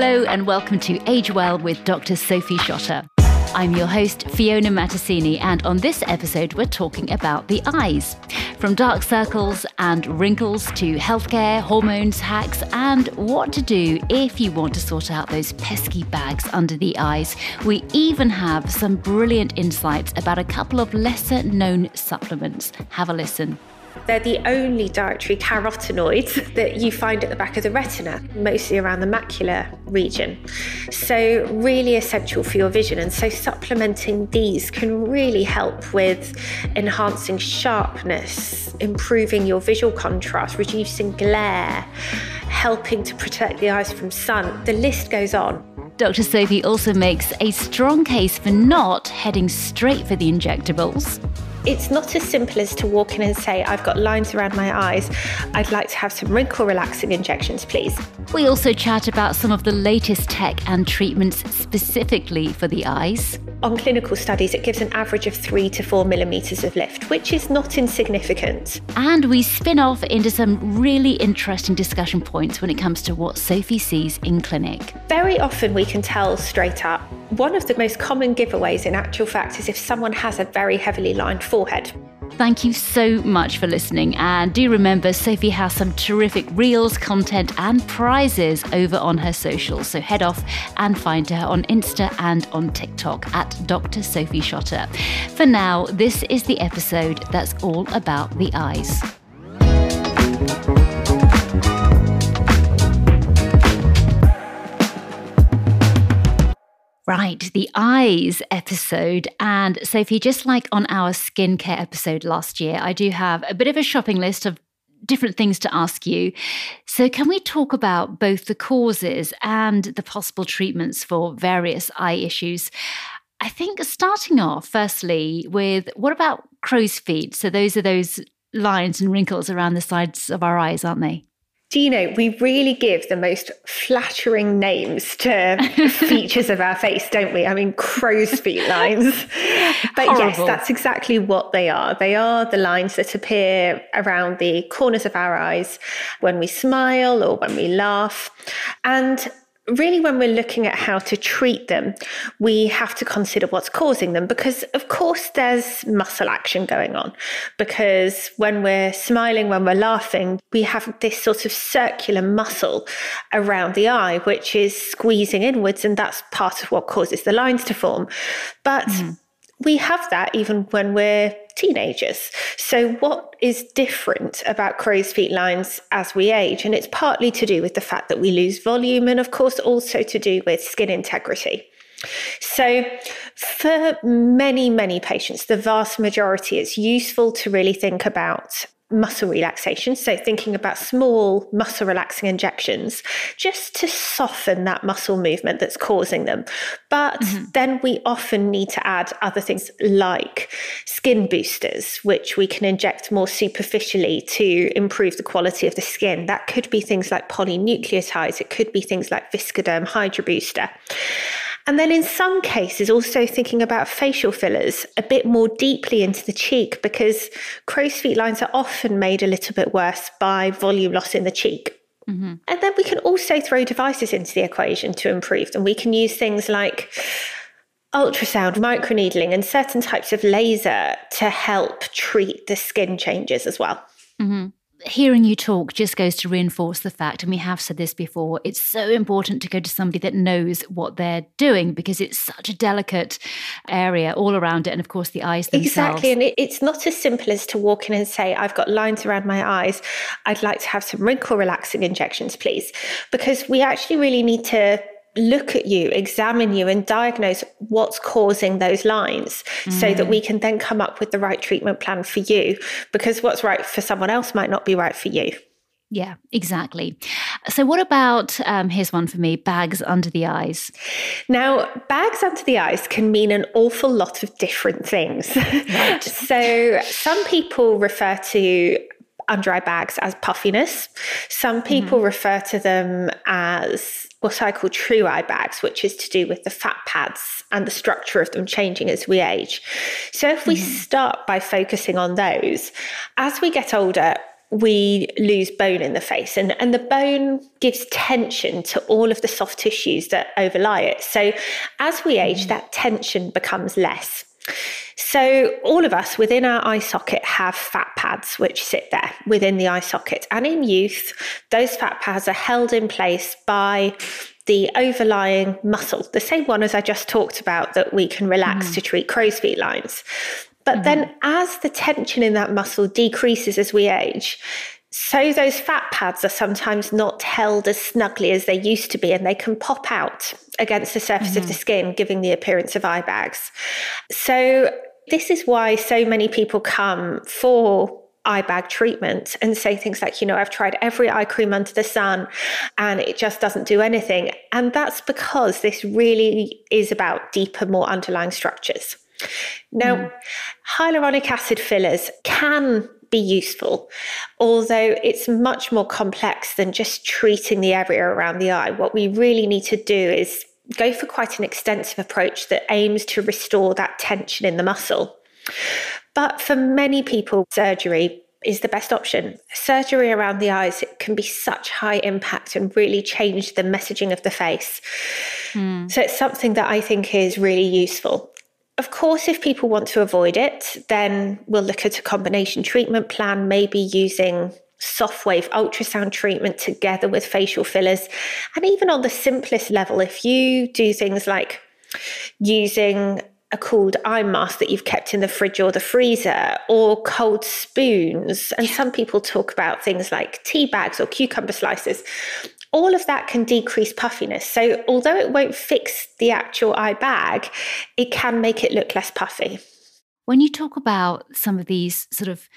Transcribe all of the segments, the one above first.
Hello, and welcome to Age Well with Dr. Sophie Shotter. I'm your host, Fiona Mattasini, and on this episode, we're talking about the eyes. From dark circles and wrinkles to healthcare, hormones, hacks, and what to do if you want to sort out those pesky bags under the eyes. We even have some brilliant insights about a couple of lesser known supplements. Have a listen. They're the only dietary carotenoids that you find at the back of the retina, mostly around the macular region. So, really essential for your vision. And so, supplementing these can really help with enhancing sharpness, improving your visual contrast, reducing glare, helping to protect the eyes from sun. The list goes on. Dr. Sophie also makes a strong case for not heading straight for the injectables. It's not as simple as to walk in and say, I've got lines around my eyes. I'd like to have some wrinkle relaxing injections, please. We also chat about some of the latest tech and treatments specifically for the eyes. On clinical studies, it gives an average of three to four millimetres of lift, which is not insignificant. And we spin off into some really interesting discussion points when it comes to what Sophie sees in clinic. Very often, we can tell straight up. One of the most common giveaways, in actual fact, is if someone has a very heavily lined forehead. Thank you so much for listening. And do remember, Sophie has some terrific reels, content, and prizes over on her socials. So head off and find her on Insta and on TikTok at Dr. Sophie Shotter. For now, this is the episode that's all about the eyes. Right, the eyes episode. And Sophie, just like on our skincare episode last year, I do have a bit of a shopping list of different things to ask you. So, can we talk about both the causes and the possible treatments for various eye issues? I think starting off, firstly, with what about crow's feet? So, those are those lines and wrinkles around the sides of our eyes, aren't they? Do you know, we really give the most flattering names to features of our face, don't we? I mean, crow's feet lines. But Horrible. yes, that's exactly what they are. They are the lines that appear around the corners of our eyes when we smile or when we laugh. And really, when we're looking at how to treat them, we have to consider what's causing them because, of course, there's muscle action going on. Because when we're smiling, when we're laughing, we have this sort of circular muscle around the eye, which is squeezing inwards, and that's part of what causes the lines to form. But mm. We have that even when we're teenagers. So, what is different about crow's feet lines as we age? And it's partly to do with the fact that we lose volume, and of course, also to do with skin integrity. So, for many, many patients, the vast majority, it's useful to really think about muscle relaxation. So, thinking about small muscle relaxing injections just to soften that muscle movement that's causing them. But mm-hmm. then we often need to add other things like skin boosters, which we can inject more superficially to improve the quality of the skin. That could be things like polynucleotides, it could be things like Viscoderm Hydra Booster. And then in some cases, also thinking about facial fillers a bit more deeply into the cheek because crow's feet lines are often made a little bit worse by volume loss in the cheek. Mm-hmm. And then we can also throw devices into the equation to improve them. We can use things like ultrasound, microneedling, and certain types of laser to help treat the skin changes as well. Mm-hmm hearing you talk just goes to reinforce the fact, and we have said this before, it's so important to go to somebody that knows what they're doing because it's such a delicate area all around it. And of course, the eyes themselves. Exactly. And it's not as simple as to walk in and say, I've got lines around my eyes. I'd like to have some wrinkle relaxing injections, please. Because we actually really need to look at you, examine you, and diagnose what's causing those lines mm. so that mm. we can then come up with the right treatment plan for you. Because what's right for someone else might not be right for you. Yeah, exactly. So, what about um, here's one for me bags under the eyes? Now, bags under the eyes can mean an awful lot of different things. Right. so, some people refer to under eye bags as puffiness, some people mm-hmm. refer to them as what I call true eye bags, which is to do with the fat pads and the structure of them changing as we age. So if we mm-hmm. start by focusing on those, as we get older, we lose bone in the face. And, and the bone gives tension to all of the soft tissues that overlie it. So as we age, mm. that tension becomes less. So, all of us within our eye socket have fat pads which sit there within the eye socket. And in youth, those fat pads are held in place by the overlying muscle, the same one as I just talked about that we can relax mm. to treat crow's feet lines. But mm. then, as the tension in that muscle decreases as we age, so those fat pads are sometimes not held as snugly as they used to be, and they can pop out against the surface mm-hmm. of the mm-hmm. skin, giving the appearance of eye bags. So this is why so many people come for eye bag treatment and say things like, you know, I've tried every eye cream under the sun and it just doesn't do anything. And that's because this really is about deeper, more underlying structures. Now, mm. Hyaluronic acid fillers can be useful, although it's much more complex than just treating the area around the eye. What we really need to do is go for quite an extensive approach that aims to restore that tension in the muscle. But for many people, surgery is the best option. Surgery around the eyes can be such high impact and really change the messaging of the face. Mm. So it's something that I think is really useful. Of course, if people want to avoid it, then we'll look at a combination treatment plan, maybe using Sofwave ultrasound treatment together with facial fillers. And even on the simplest level, if you do things like using a cooled eye mask that you've kept in the fridge or the freezer, or cold spoons. And some people talk about things like tea bags or cucumber slices. All of that can decrease puffiness. So, although it won't fix the actual eye bag, it can make it look less puffy. When you talk about some of these sort of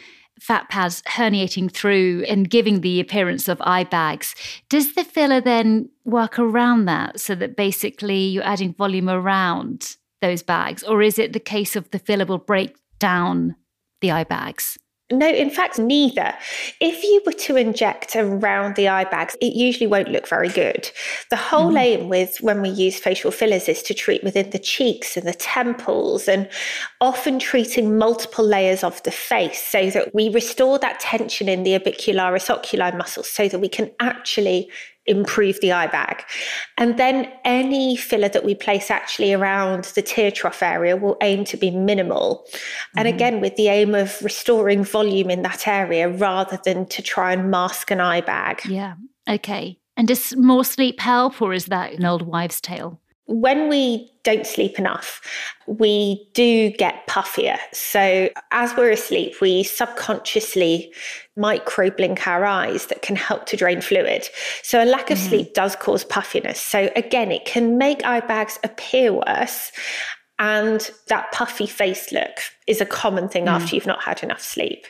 fat pads herniating through and giving the appearance of eye bags. Does the filler then work around that so that basically you're adding volume around those bags? Or is it the case of the filler will break down the eye bags? No, in fact, neither. If you were to inject around the eye bags, it usually won't look very good. The whole mm. aim with when we use facial fillers is to treat within the cheeks and the temples and often treating multiple layers of the face so that we restore that tension in the orbicularis oculi muscles so that we can actually improve the eye bag. And then any filler that we place actually around the tear trough area will aim to be minimal. Mm-hmm. And again, with the aim of restoring volume in that area rather than to try and mask an eye bag. Yeah. Okay. And does more sleep help, or is that an old wives' tale? when we don't sleep enough, we do get puffier. So, as we're asleep, we subconsciously micro blink our eyes that can help to drain fluid. So, a lack of mm-hmm. sleep does cause puffiness. So, again, it can make eye bags appear worse. And that puffy face look is a common thing mm. after you've not had enough sleep.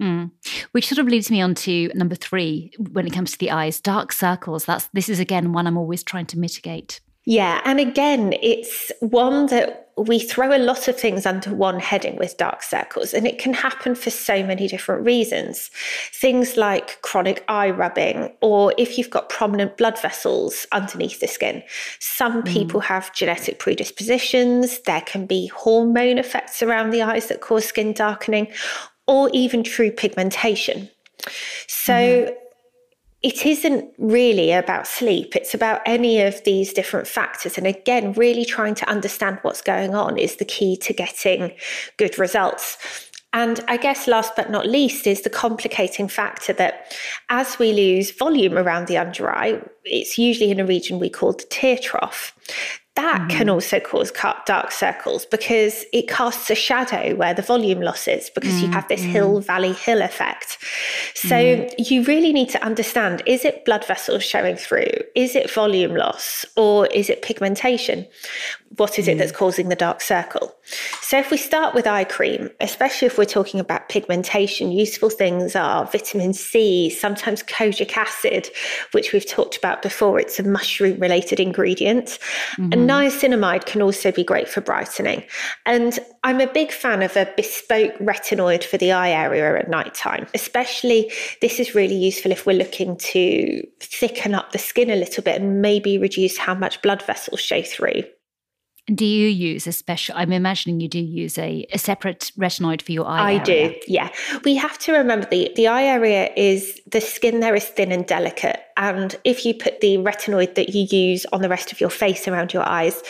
Mm. Which sort of leads me on to number three when it comes to the eyes, dark circles. That's this is again one I'm always trying to mitigate. Yeah. And again, it's one that we throw a lot of things under one heading with dark circles, and it can happen for so many different reasons. Things like chronic eye rubbing, or if you've got prominent blood vessels underneath the skin. Some mm. people have genetic predispositions, there can be hormone effects around the eyes that cause skin darkening, or even true pigmentation. So, mm it isn't really about sleep. It's about any of these different factors. And again, really trying to understand what's going on is the key to getting good results. And I guess last but not least is the complicating factor that as we lose volume around the under eye, it's usually in a region we call the tear trough that mm-hmm. can also cause dark circles because it casts a shadow where the volume loss is because mm-hmm. you have this hill mm-hmm. valley hill effect. So mm-hmm. you really need to understand is it blood vessels showing through? Is it volume loss or is it pigmentation? What is it that's mm. causing the dark circle? So if we start with eye cream, especially if we're talking about pigmentation, useful things are vitamin C, sometimes kojic acid, which we've talked about before. It's a mushroom related ingredient. And mm-hmm. niacinamide can also be great for brightening. And I'm a big fan of a bespoke retinoid for the eye area at night time. Especially, this is really useful if we're looking to thicken up the skin a little bit and maybe reduce how much blood vessels show through. Do you use a special? I'm imagining you do use a, a separate retinoid for your eye. I area. do, yeah. We have to remember the the eye area is the skin there is thin and delicate, and if you put the retinoid that you use on the rest of your face around your eyes,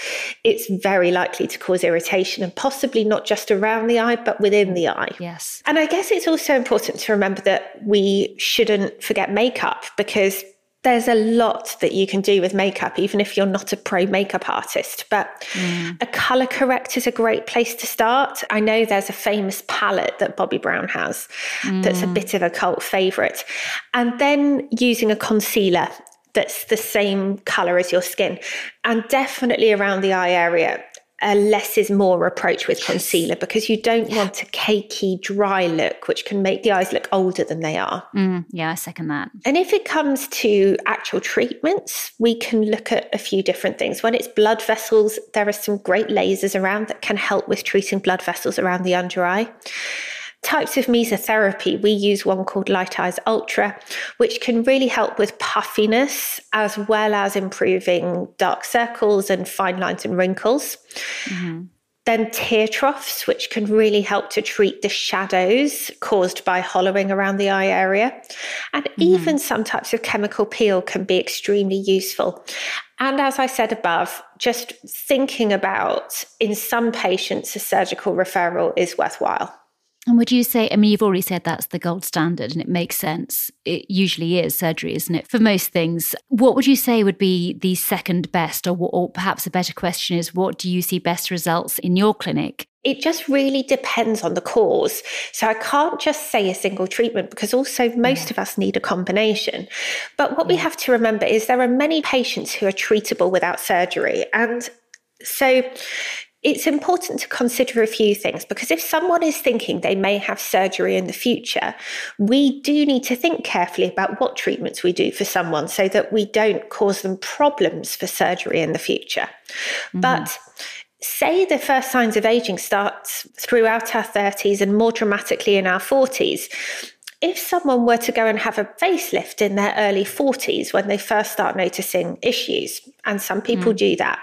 it's very likely to cause irritation and possibly not just around the eye, but within the eye. Yes. And I guess it's also important to remember that we shouldn't forget makeup because there's a lot that you can do with makeup, even if you're not a pro makeup artist. But mm. a color correct is a great place to start. I know there's a famous palette that Bobbi Brown has mm. that's a mm. bit of a cult favorite. And then using a concealer that's the same color as your skin and definitely around the eye area a less is more approach with concealer because you don't yeah. want a cakey, dry look, which can make the eyes look older than they are. Mm, yeah, I second that. And if it comes to actual treatments, we can look at a few different things. When it's blood vessels, there are some great lasers around that can help with treating blood vessels around the under eye types of mesotherapy, we use one called Light Eyes Ultra, which can really help with puffiness as well as improving dark circles and fine lines and wrinkles. Mm-hmm. Then tear troughs, which can really help to treat the shadows caused by hollowing around the eye area. And mm-hmm. even some types of chemical peel can be extremely useful. And as I said above, just thinking about in some patients, a surgical referral is worthwhile. And would you say, I mean, you've already said that's the gold standard and it makes sense. It usually is surgery, isn't it? For most things. What would you say would be the second best, or, or perhaps a better question is, what do you see best results in your clinic? It just really depends on the cause. So I can't just say a single treatment because also most yeah. of us need a combination. But what yeah. we have to remember is there are many patients who are treatable without surgery. And so it's important to consider a few things because if someone is thinking they may have surgery in the future, we do need to think carefully about what treatments we do for someone so that we don't cause them problems for surgery in the future. Mm-hmm. But say the first signs of aging starts throughout our 30s and more dramatically in our 40s if someone were to go and have a facelift in their early 40s when they first start noticing issues, and some people mm. do that,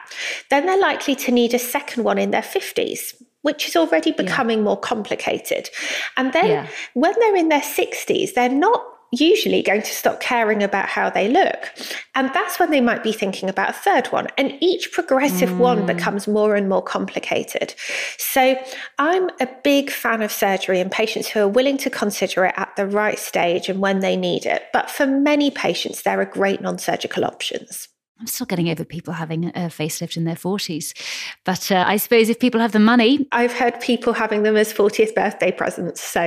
then they're likely to need a second one in their 50s which is already becoming yeah. more complicated. And then yeah. when they're in their 60s, they're not usually going to stop caring about how they look. And that's when they might be thinking about a third one. And each progressive mm. one becomes more and more complicated. So I'm a big fan of surgery and patients who are willing to consider it at the right stage and when they need it. But for many patients, there are great non surgical options. I'm still getting over people having a facelift in their 40s. But uh, I suppose if people have the money. I've heard people having them as 40th birthday presents. So,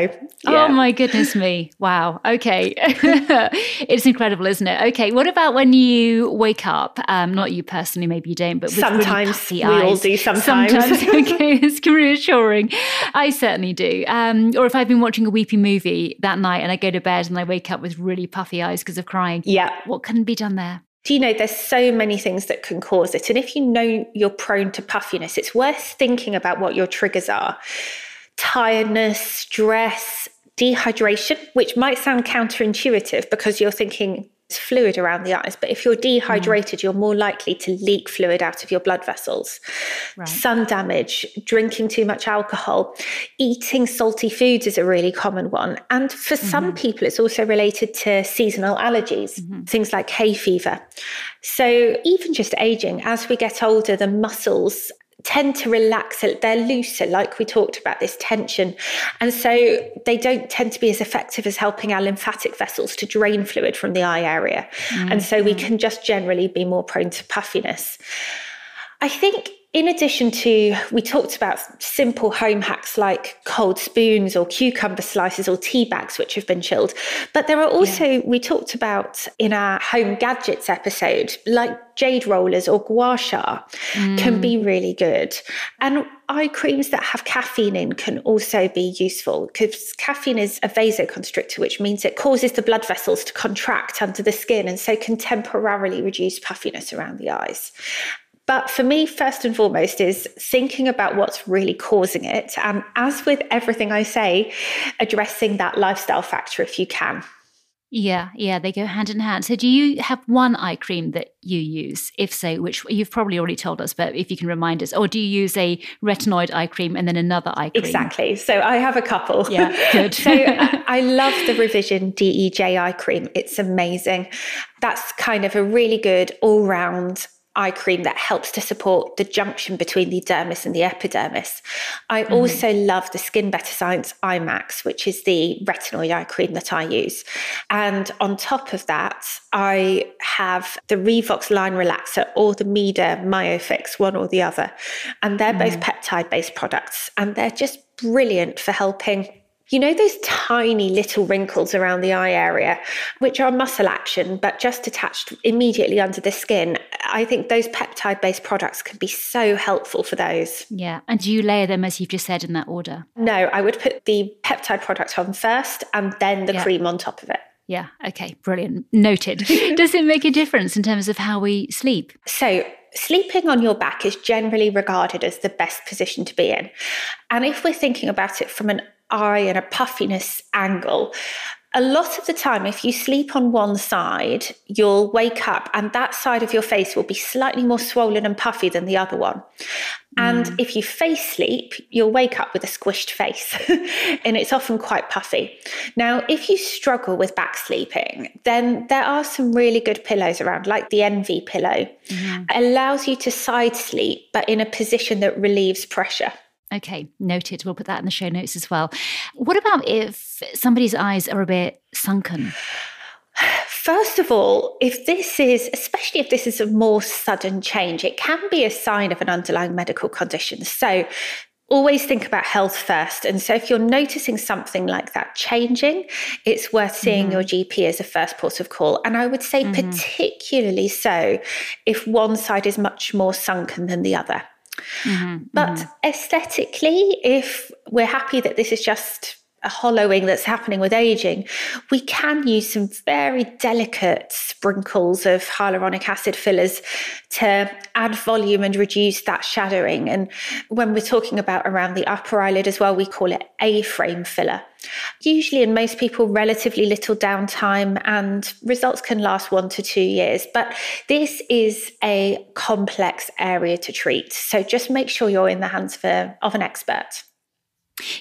yeah. oh my goodness me. Wow. Okay. it's incredible, isn't it? Okay. What about when you wake up? Um, not you personally, maybe you don't, but sometimes really we eyes. all do sometimes. Sometimes. okay. It's reassuring. I certainly do. Um, or if I've been watching a weepy movie that night and I go to bed and I wake up with really puffy eyes because of crying. Yeah. What can be done there? Do you know there's so many things that can cause it. And if you know you're prone to puffiness it's worth thinking about what your triggers are. Tiredness stress dehydration which might sound counterintuitive because you're thinking fluid around the eyes. But if you're dehydrated, mm. you're more likely to leak fluid out of your blood vessels. Right. Sun damage, drinking too much alcohol, eating salty foods is a really common one. And for mm-hmm. some people, it's also related to seasonal allergies, mm-hmm. things like hay fever. So even just aging, as we get older, the muscles tend to relax, they're looser, like we talked about, this tension. And so they don't tend to be as effective as helping our lymphatic vessels to drain fluid from the eye area. Mm-hmm. And so we mm. can just generally be more prone to puffiness. I think in addition to, we talked about simple home hacks like cold spoons or cucumber slices or tea bags, which have been chilled. But there are also, yeah. we talked about in our home gadgets episode, like jade rollers or gua sha mm. can be really good. And eye creams that have caffeine in can also be useful because caffeine is a vasoconstrictor, which means it causes the blood vessels to contract under the skin and so can temporarily reduce puffiness around the eyes. But for me, first and foremost, is thinking about what's really causing it. And as with everything I say, addressing that lifestyle factor if you can. Yeah, yeah, they go hand in hand. So, do you have one eye cream that you use? If so, which you've probably already told us, but if you can remind us, or do you use a retinoid eye cream and then another eye cream? Exactly. So, I have a couple. Yeah, good. so, I love the Revision DEJ eye cream. It's amazing. That's kind of a really good all round eye cream that helps to support the junction between the dermis and the epidermis. I mm-hmm. also love the Skin Better Science Eye Max, which is the retinoid eye cream that I use. And on top of that, I have the Revox Line Relaxer or the Mida Myofix, one or the other. And they're mm-hmm. both peptide based products and they're just brilliant for helping you know, those tiny little wrinkles around the eye area, which are muscle action, but just attached immediately under the skin. I think those peptide based products can be so helpful for those. Yeah. And do you layer them as you've just said in that order? No, I would put the peptide product on first and then the yeah. cream on top of it. Yeah. Okay. Brilliant. Noted. Does it make a difference in terms of how we sleep? So, sleeping on your back is generally regarded as the best position to be in. And if we're thinking about it from an eye and a puffiness angle. A lot of the time, if you sleep on one side, you'll wake up and that side of your face will be slightly more swollen and puffy than the other one. And mm. if you face sleep, you'll wake up with a squished face and it's often quite puffy. Now, if you struggle with back sleeping, then there are some really good pillows around, like the Envy pillow. Mm-hmm. allows you to side sleep, but in a position that relieves pressure. Okay, noted. We'll put that in the show notes as well. What about if somebody's eyes are a bit sunken? First of all, if this is, especially if this is a more sudden change, it can be a sign of an underlying medical condition. So, always think about health first. And so, if you're noticing something like that changing, it's worth seeing mm-hmm. your GP as a first port of call. And I would say, mm-hmm. particularly so if one side is much more sunken than the other. Mm-hmm, but mm-hmm. aesthetically, if we're happy that this is just a hollowing that's happening with aging, we can use some very delicate sprinkles of hyaluronic acid fillers to add volume and reduce that shadowing. And when we're talking about around the upper eyelid as well, we call it A frame filler. Usually, in most people, relatively little downtime and results can last one to two years. But this is a complex area to treat. So just make sure you're in the hands of, a, of an expert.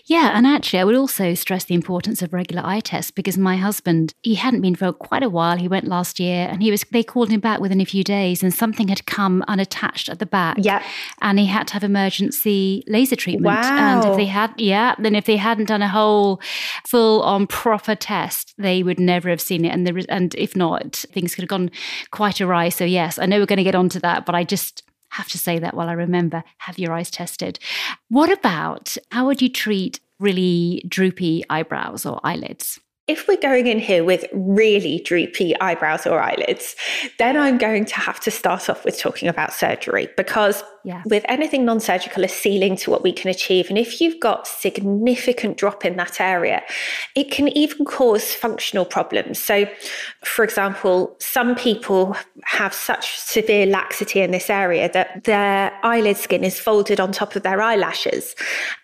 Yeah, and actually, I would also stress the importance of regular eye tests because my husband, he hadn't been for quite a while. He went last year, and he was. They called him back within a few days, and something had come unattached at the back. Yeah, and he had to have emergency laser treatment. Wow. And if they had, yeah, then if they hadn't done a whole full-on proper test, they would never have seen it. And there, and if not, things could have gone quite awry. So yes, I know we're going to get onto that, but I just have to say that while I remember have your eyes tested. What about how would you treat really droopy eyebrows or eyelids? If we're going in here with really droopy eyebrows or eyelids, then I'm going to have to start off with talking about surgery because yeah. with anything non surgical, a ceiling to what we can achieve. And if you've got significant drop in that area, it can even cause functional problems. So, for example, some people have such severe laxity in this area that their eyelid skin is folded on top of their eyelashes.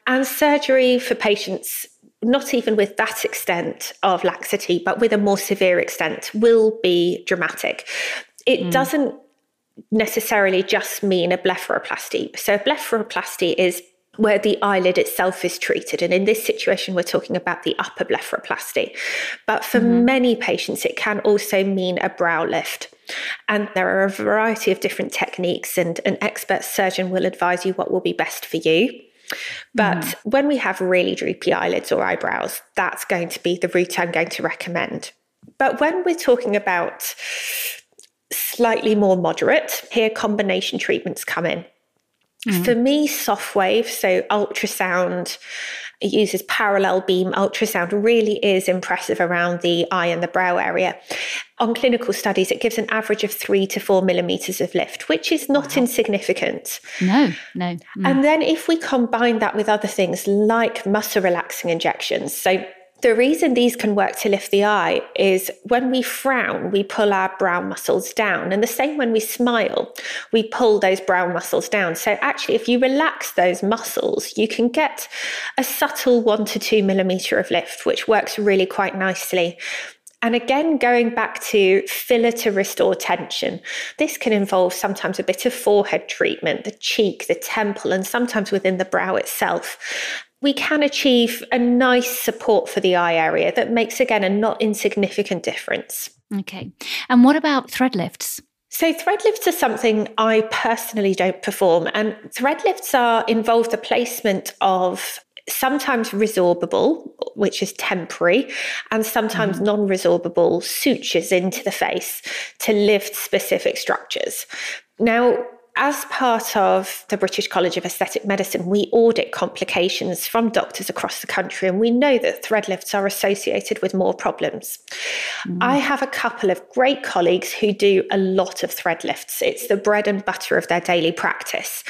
And surgery for patients not even with that extent of laxity, but with a more severe extent, will be dramatic. It mm. doesn't necessarily just mean a blepharoplasty. So, a blepharoplasty is where the eyelid itself is treated. And in this situation, we're talking about the upper blepharoplasty. But for mm-hmm. many patients, it can also mean a brow lift. And there are a variety of different techniques, and an expert surgeon will advise you what will be best for you. But mm. when we have really droopy eyelids or eyebrows, that's going to be the route I'm going to recommend. But when we're talking about slightly more moderate, here combination treatments come in. Mm. For me, Sofwave, so ultrasound, it uses parallel beam ultrasound, really is impressive around the eye and the brow area. On clinical studies, it gives an average of three to four millimeters of lift, which is not wow. insignificant. No, no, no. And then if we combine that with other things like muscle relaxing injections, so the reason these can work to lift the eye is when we frown, we pull our brow muscles down. And the same when we smile, we pull those brow muscles down. So, actually, if you relax those muscles, you can get a subtle one to two millimeter of lift, which works really quite nicely. And again, going back to filler to restore tension, this can involve sometimes a bit of forehead treatment, the cheek, the temple, and sometimes within the brow itself. We can achieve a nice support for the eye area that makes, again, a not insignificant difference. Okay. And what about thread lifts? So, thread lifts are something I personally don't perform, and thread lifts are involve the placement of sometimes resorbable, which is temporary, and sometimes mm. non resorbable sutures into the face to lift specific structures. Now, as part of the British College of Aesthetic Medicine, we audit complications from doctors across the country, and we know that thread lifts are associated with more problems. Mm. I have a couple of great colleagues who do a lot of thread lifts. It's the bread and butter of their daily practice.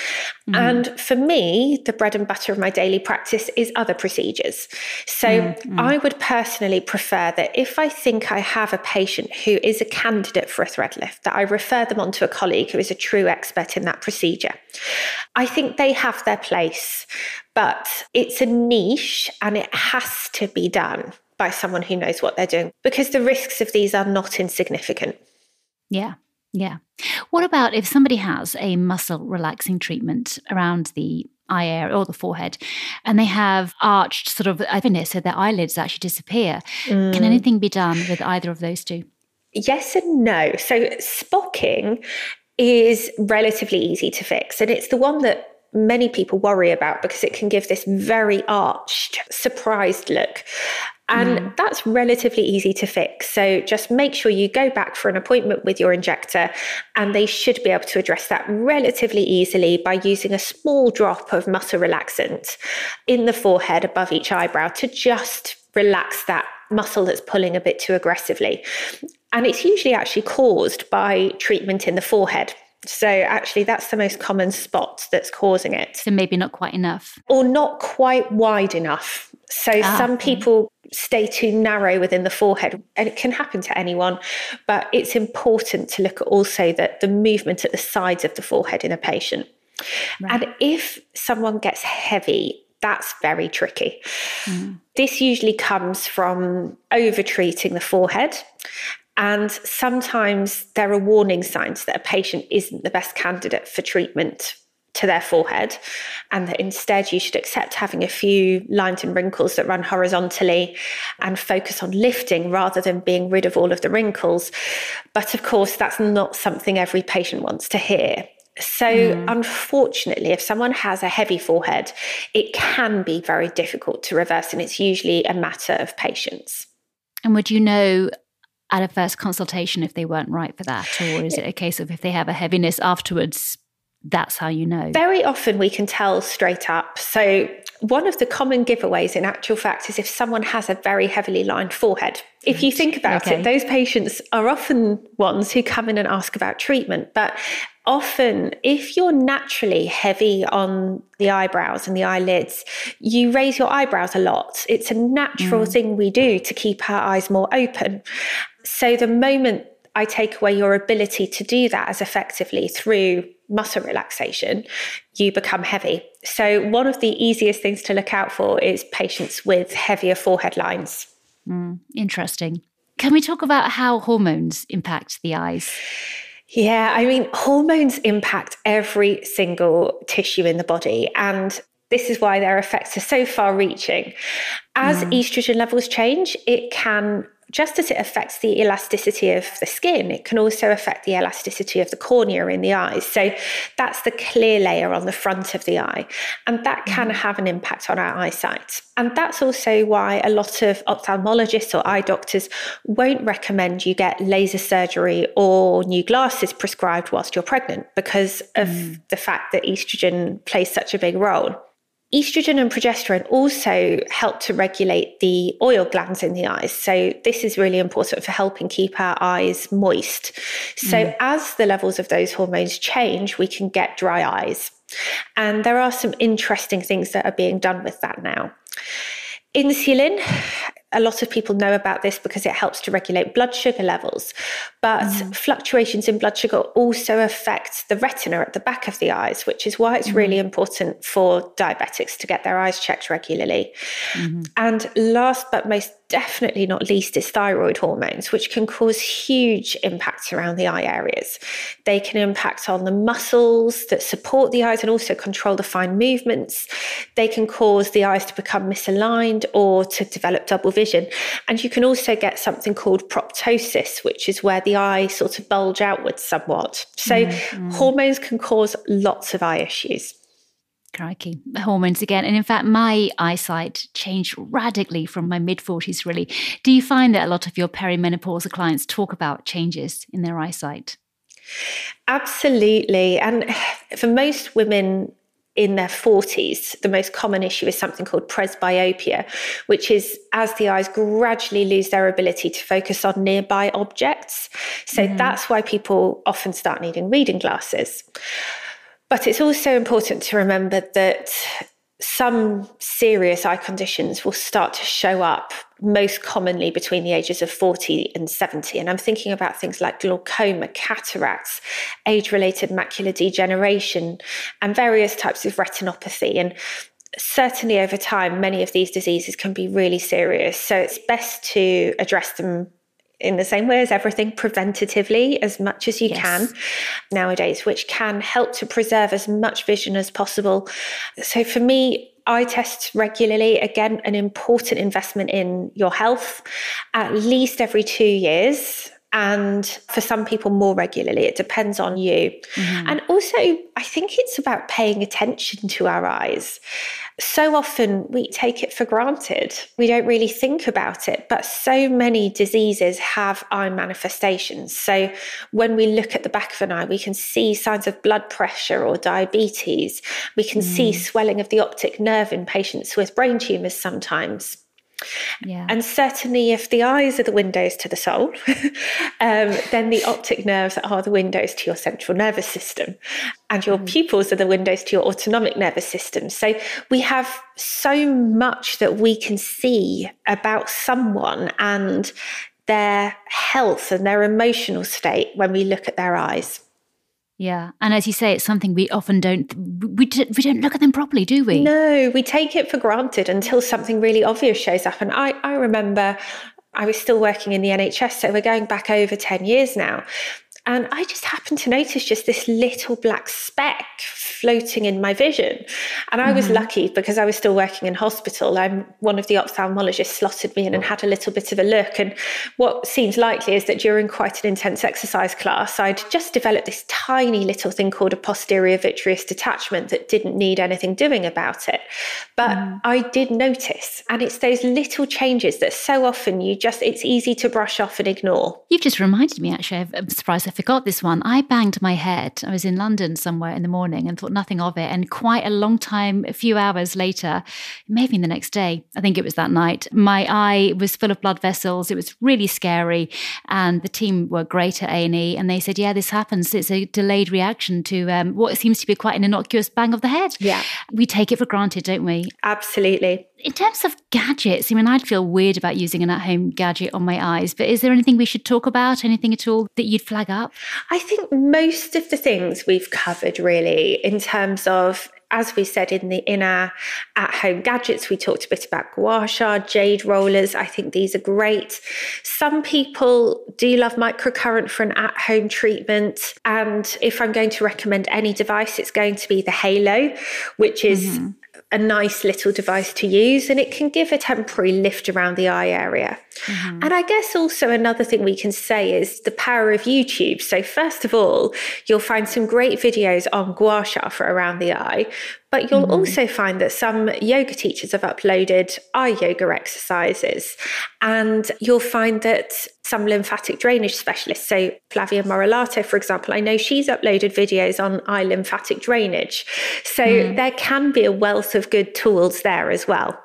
Mm. And for me, the bread and butter of my daily practice is other procedures. So mm. I would personally prefer that if I think I have a patient who is a candidate for a thread lift, that I refer them on to a colleague who is a true expert in that procedure. I think they have their place, but it's a niche and it has to be done by someone who knows what they're doing because the risks of these are not insignificant. Yeah. Yeah. What about if somebody has a muscle relaxing treatment around the eye area or the forehead and they have arched sort of heaviness so their eyelids actually disappear? Mm. Can anything be done with either of those two? Yes and no. So, spocking is relatively easy to fix. And it's the one that many people worry about because it can give this very arched, surprised look. And mm. that's relatively easy to fix. So just make sure you go back for an appointment with your injector, and they should be able to address that relatively easily by using a small drop of muscle relaxant in the forehead above each eyebrow to just relax that muscle that's pulling a bit too aggressively. And it's usually actually caused by treatment in the forehead. So, actually, that's the most common spot that's causing it. So, maybe not quite enough. Or not quite wide enough. So, ah, some okay. people stay too narrow within the forehead, and it can happen to anyone. But it's important to look at also that the movement at the sides of the forehead in a patient. Right. And if someone gets heavy, that's very tricky. Mm. This usually comes from over treating the forehead and sometimes there are warning signs that a patient isn't the best candidate for treatment to their forehead, and that instead you should accept having a few lines and wrinkles that run horizontally and focus on lifting rather than being rid of all of the wrinkles. But of course, that's not something every patient wants to hear. So, mm. unfortunately, if someone has a heavy forehead, it can be very difficult to reverse, and it's usually a matter of patience. And would you know at a first consultation if they weren't right for that? Or is it a case of if they have a heaviness afterwards, that's how you know? Very often we can tell straight up. So, one of the common giveaways in actual fact is if someone has a very heavily lined forehead. If you think about okay. it, those patients are often ones who come in and ask about treatment. But often, if you're naturally heavy on the eyebrows and the eyelids, you raise your eyebrows a lot. It's a natural mm. thing we do to keep our eyes more open. So the moment I take away your ability to do that as effectively through muscle relaxation, you become heavy. So, one of the easiest things to look out for is patients with heavier forehead lines. Mm, interesting. Can we talk about how hormones impact the eyes? Yeah, I mean, hormones impact every single tissue in the body. And this is why their effects are so far reaching. As mm. estrogen levels change, it can just as it affects the elasticity of the skin, it can also affect the elasticity of the cornea in the eyes. So that's the clear layer on the front of the eye. And that can mm-hmm. have an impact on our eyesight. And that's also why a lot of ophthalmologists or eye doctors won't recommend you get laser surgery or new glasses prescribed whilst you're pregnant because of mm. the fact that estrogen plays such a big role. Estrogen and progesterone also help to regulate the oil glands in the eyes. So, this is really important for helping keep our eyes moist. So, mm. as the levels of those hormones change, we can get dry eyes. And there are some interesting things that are being done with that now. Insulin a lot of people know about this because it helps to regulate blood sugar levels. But mm. fluctuations in blood sugar also affect the retina at the back of the eyes, which is why it's mm. really important for diabetics to get their eyes checked regularly. Mm-hmm. And last but most definitely not least is thyroid hormones, which can cause huge impacts around the eye areas. They can impact on the muscles that support the eyes and also control the fine movements. They can cause the eyes to become misaligned or to develop double vision. And you can also get something called proptosis, which is where the eye sort of bulge outwards somewhat. So mm-hmm. hormones can cause lots of eye issues. Crikey, hormones again. And in fact, my eyesight changed radically from my mid 40s, really. Do you find that a lot of your perimenopausal clients talk about changes in their eyesight? Absolutely. And for most women, in their 40s, the most common issue is something called presbyopia, which is as the eyes gradually lose their ability to focus on nearby objects. So mm. that's why people often start needing reading glasses. But it's also important to remember that some serious eye conditions will start to show up most commonly between the ages of 40 and 70. And I'm thinking about things like glaucoma, cataracts, age related macular degeneration, and various types of retinopathy. And certainly over time, many of these diseases can be really serious. So it's best to address them in the same way as everything preventatively as much as you yes. can nowadays, which can help to preserve as much vision as possible. So for me, eye tests regularly, again, an important investment in your health, at least every two years and for some people more regularly it depends on you mm-hmm. and also i think it's about paying attention to our eyes so often we take it for granted. We don't really think about it, but so many diseases have eye manifestations. So when we look at the back of an eye, we can see signs of blood pressure or diabetes. We can mm. see swelling of the optic nerve in patients with brain tumors sometimes. Yeah. And certainly, if the eyes are the windows to the soul, um, then the optic nerves are the windows to your central nervous system, and your mm. pupils are the windows to your autonomic nervous system. So, we have so much that we can see about someone and their health and their emotional state when we look at their eyes. Yeah, and as you say, it's something we often don't we we don't look at them properly, do we? No, we take it for granted until something really obvious shows up. And I I remember I was still working in the NHS, so we're going back over ten years now, and I just happened to notice just this little black speck floating in my vision. And I was mm-hmm. lucky because I was still working in hospital. I'm one of the ophthalmologists slotted me in and had a little bit of a look. And what seems likely is that during quite an intense exercise class, I'd just developed this tiny little thing called a posterior vitreous detachment that didn't need anything doing about it. But mm. I did notice. And it's those little changes that so often you just, it's easy to brush off and ignore. You've just reminded me, actually, I'm surprised I forgot this one. I banged my head. I was in London somewhere in the morning and thought, nothing of it. And quite a long time, a few hours later, maybe in the next day, I think it was that night, my eye was full of blood vessels. It was really scary. And the team were great at A&E and they said, yeah, this happens. It's a delayed reaction to um, what seems to be quite an innocuous bang of the head. Yeah. We take it for granted, don't we? Absolutely. In terms of gadgets, I mean, I'd feel weird about using an at home gadget on my eyes, but is there anything we should talk about? Anything at all that you'd flag up? I think most of the things we've covered really in terms of as we said in the in our at home gadgets, we talked a bit about gua sha, jade rollers. I think these are great. Some people do love microcurrent for an at home treatment. And if I'm going to recommend any device, it's going to be the Halo, which is mm-hmm a nice little device to use and it can give a temporary lift around the eye area. Mm-hmm. And I guess also another thing we can say is the power of YouTube. So, first of all, you'll find some great videos on gua sha for around the eye, but you'll mm-hmm. also find that some yoga teachers have uploaded eye yoga exercises. And you'll find that some lymphatic drainage specialists, so Flavia Morellato, for example, I know she's uploaded videos on eye lymphatic drainage. So mm. there can be a wealth of good tools there as well.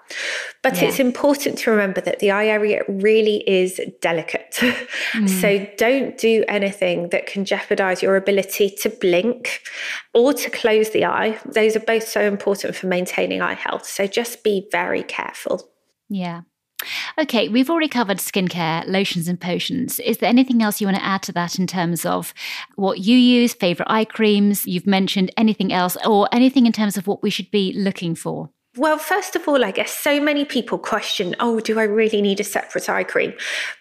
But yeah. it's important to remember that the eye area really is delicate. Mm. so don't do anything that can jeopardize your ability to blink or to close the eye. Those are both so important for maintaining eye health. So just be very careful. Yeah. Okay, we've already covered skincare, lotions, and potions. Is there anything else you want to add to that in terms of what you use, favorite eye creams? You've mentioned anything else, or anything in terms of what we should be looking for? Well, first of all, I guess so many people question, oh, do I really need a separate eye cream?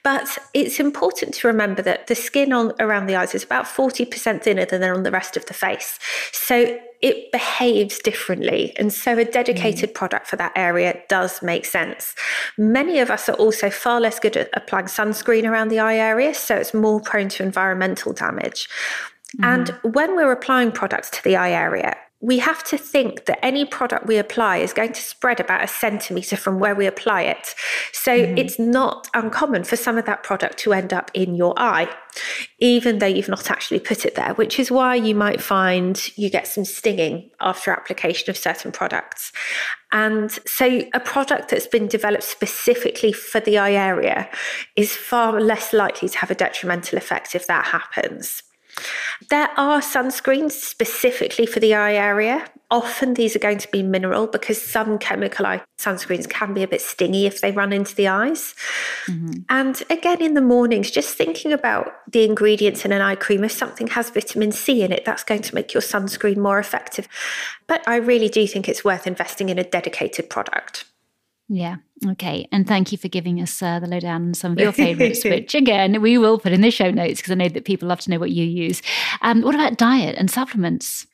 But it's important to remember that the skin on around the eyes is about 40% thinner than on the rest of the face. So it behaves differently. And so a dedicated mm. product for that area does make sense. Many of us are also far less good at applying sunscreen around the eye area, so it's more prone to environmental damage. And when we're applying products to the eye area, we have to think that any product we apply is going to spread about a centimetre from where we apply it. So mm-hmm. it's not uncommon for some of that product to end up in your eye, even though you've not actually put it there, which is why you might find you get some stinging after application of certain products. And so a product that's been developed specifically for the eye area is far less likely to have a detrimental effect if that happens. There are sunscreens specifically for the eye area. Often these are going to be mineral because some chemical eye sunscreens can be a bit stingy if they run into the eyes. Mm-hmm. And again, in the mornings, just thinking about the ingredients in an eye cream, if something has vitamin C in it, that's going to make your sunscreen more effective. But I really do think it's worth investing in a dedicated product. Yeah. Okay. And thank you for giving us uh, the lowdown on some of your favorites, which again, we will put in the show notes because I know that people love to know what you use. Um, what about diet and supplements?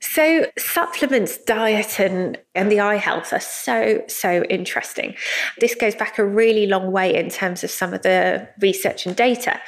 So, supplements, diet, and, and the eye health are so, so interesting. This goes back a really long way in terms of some of the research and data.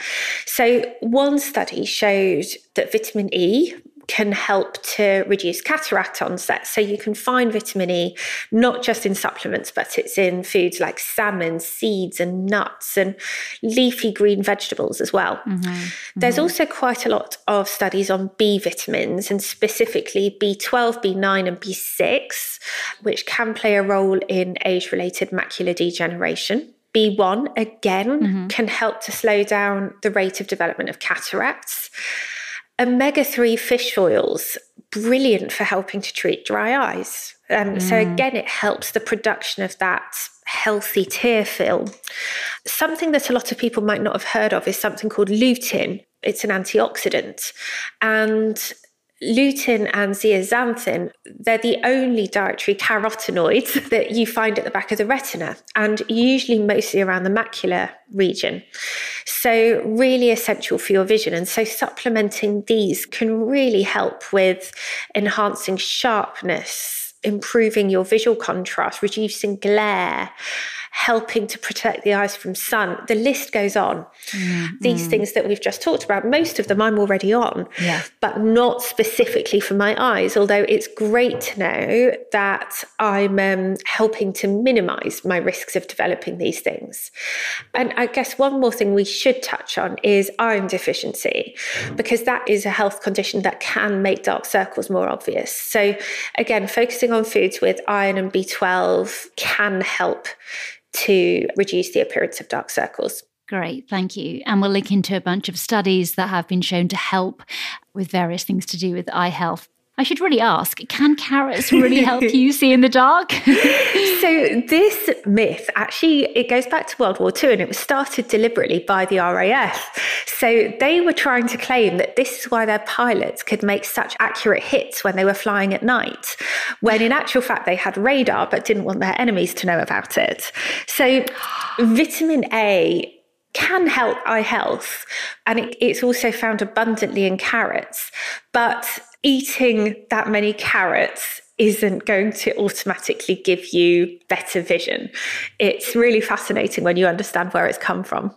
So, one study showed that vitamin E, can help to reduce cataract onset. So you can find vitamin E not just in supplements, but it's in foods like salmon, seeds, and nuts, and leafy green vegetables as well. Mm-hmm. Mm-hmm. There's also quite a lot of studies on B vitamins, and specifically B12, B9, and B6, which can play a role in age related macular degeneration. B1, again, mm-hmm. can help to slow down the rate of development of cataracts. Omega 3 fish oils, brilliant for helping to treat dry eyes. Um, mm. So, again, it helps the production of that healthy tear film. Something that a lot of people might not have heard of is something called lutein. It's an antioxidant. And lutein and zeaxanthin, they're the only dietary carotenoids that you find at the back of the retina and usually mostly around the macular region. So, really essential for your vision. And so, supplementing these can really help with enhancing sharpness, improving your visual contrast, reducing glare helping to protect the eyes from sun. The list goes on. Mm-hmm. These things that we've just talked about, most of them I'm already on, yeah. but not specifically for my eyes. Although it's great to know that I'm um, helping to minimize my risks of developing these things. And I guess one more thing we should touch on is iron deficiency, because that is a health condition that can make dark circles more obvious. So, again, focusing on foods with iron and B12 can help to reduce the appearance of dark circles. Great, thank you. And we'll link into a bunch of studies that have been shown to help with various things to do with eye health. I should really ask can carrots really help you see in the dark? so this myth actually it goes back to World War II and it was started deliberately by the RAF. So they were trying to claim that this is why their pilots could make such accurate hits when they were flying at night, when in actual fact they had radar but didn't want their enemies to know about it. So vitamin A can help eye health and it, it's also found abundantly in carrots but eating that many carrots isn't going to automatically give you better vision. It's really fascinating when you understand where it's come from.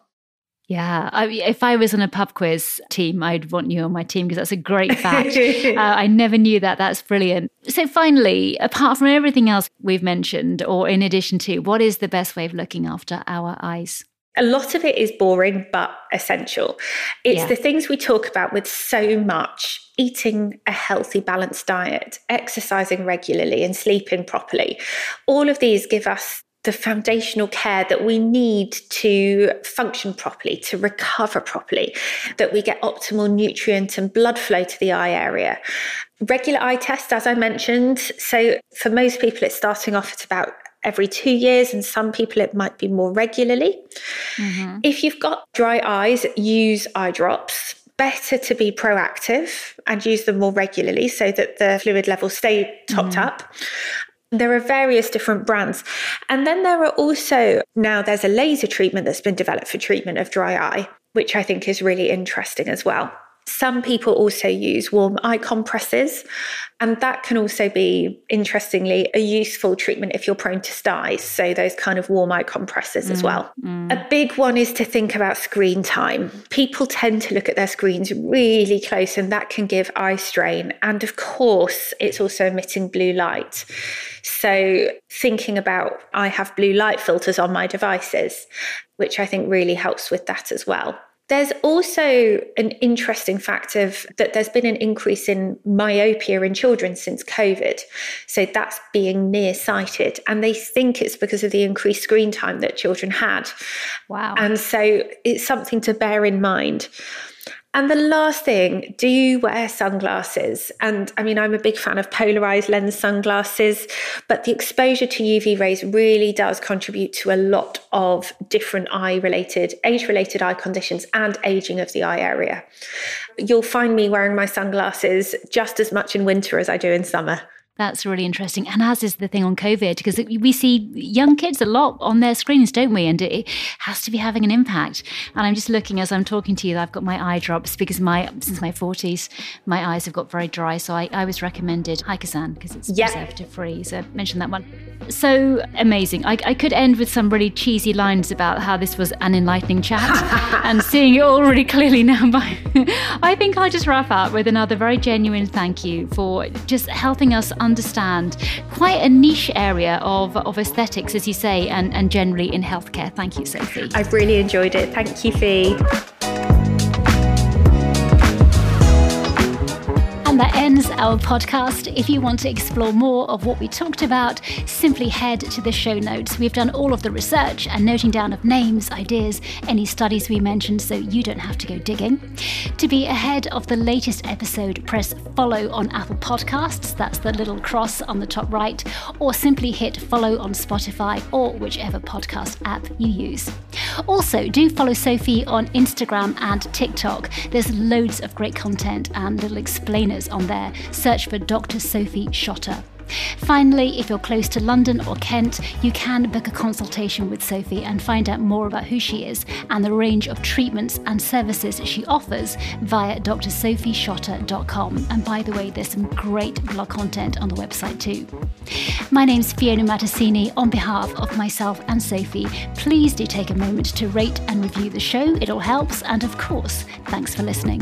Yeah, I, if I was on a pub quiz team, I'd want you on my team because that's a great fact. uh, I never knew that. That's brilliant. So, finally, apart from everything else we've mentioned, or in addition to, what is the best way of looking after our eyes? A lot of it is boring but essential. It's yeah. the things we talk about with so much eating a healthy, balanced diet, exercising regularly, and sleeping properly. All of these give us the foundational care that we need to function properly, to recover properly, that we get optimal nutrient and blood flow to the eye area. Regular eye tests, as I mentioned. So, for most people, it's starting off at about every two years, and some people it might be more regularly. Mm-hmm. If you've got dry eyes, use eye drops. Better to be proactive and use them more regularly so that the fluid levels stay topped mm-hmm. up. There are various different brands. And then there are also now there's a laser treatment that's been developed for treatment of dry eye, which I think is really interesting as well. Some people also use warm eye compresses, and that can also be, interestingly, a useful treatment if you're prone to styes. So, those kind of warm eye compresses mm, as well. Mm. A big one is to think about screen time. People tend to look at their screens really close, and that can give eye strain. And of course, it's also emitting blue light. So, thinking about I have blue light filters on my devices, which I think really helps with that as well. There's also an interesting fact of that there's been an increase in myopia in children since COVID. So that's being nearsighted. And they think it's because of the increased screen time that children had. Wow. And so it's something to bear in mind. And the last thing, do you wear sunglasses? And I mean, I'm a big fan of polarized lens sunglasses, but the exposure to UV rays really does contribute to a lot of different eye related, age related eye conditions and aging of the eye area. You'll find me wearing my sunglasses just as much in winter as I do in summer. That's really interesting. And as is the thing on COVID, because we see young kids a lot on their screens, don't we? And it has to be having an impact. And I'm just looking as I'm talking to you, I've got my eye drops because my since my 40s, my eyes have got very dry. So I, I was recommended Hycosan because it's yeah. preservative free. So I mentioned that one. So amazing. I, I could end with some really cheesy lines about how this was an enlightening chat and seeing it all really clearly now. But I think I'll just wrap up with another very genuine thank you for just helping us understand understand quite a niche area of, of aesthetics, as you say, and, and generally in healthcare. Thank you, Sophie. I've really enjoyed it. Thank you, Fee. Our podcast. If you want to explore more of what we talked about, simply head to the show notes. We've done all of the research and noting down of names, ideas, any studies we mentioned, so you don't have to go digging. To be ahead of the latest episode, press follow on Apple Podcasts. That's the little cross on the top right, or simply hit follow on Spotify or whichever podcast app you use. Also, do follow Sophie on Instagram and TikTok. There's loads of great content and little explainers on there. Search for Dr. Sophie Shotter. Finally, if you're close to London or Kent, you can book a consultation with Sophie and find out more about who she is and the range of treatments and services she offers via drsophieshotter.com. And by the way, there's some great blog content on the website too. My name's Fiona Mattasini. On behalf of myself and Sophie, please do take a moment to rate and review the show. It all helps. And of course, thanks for listening.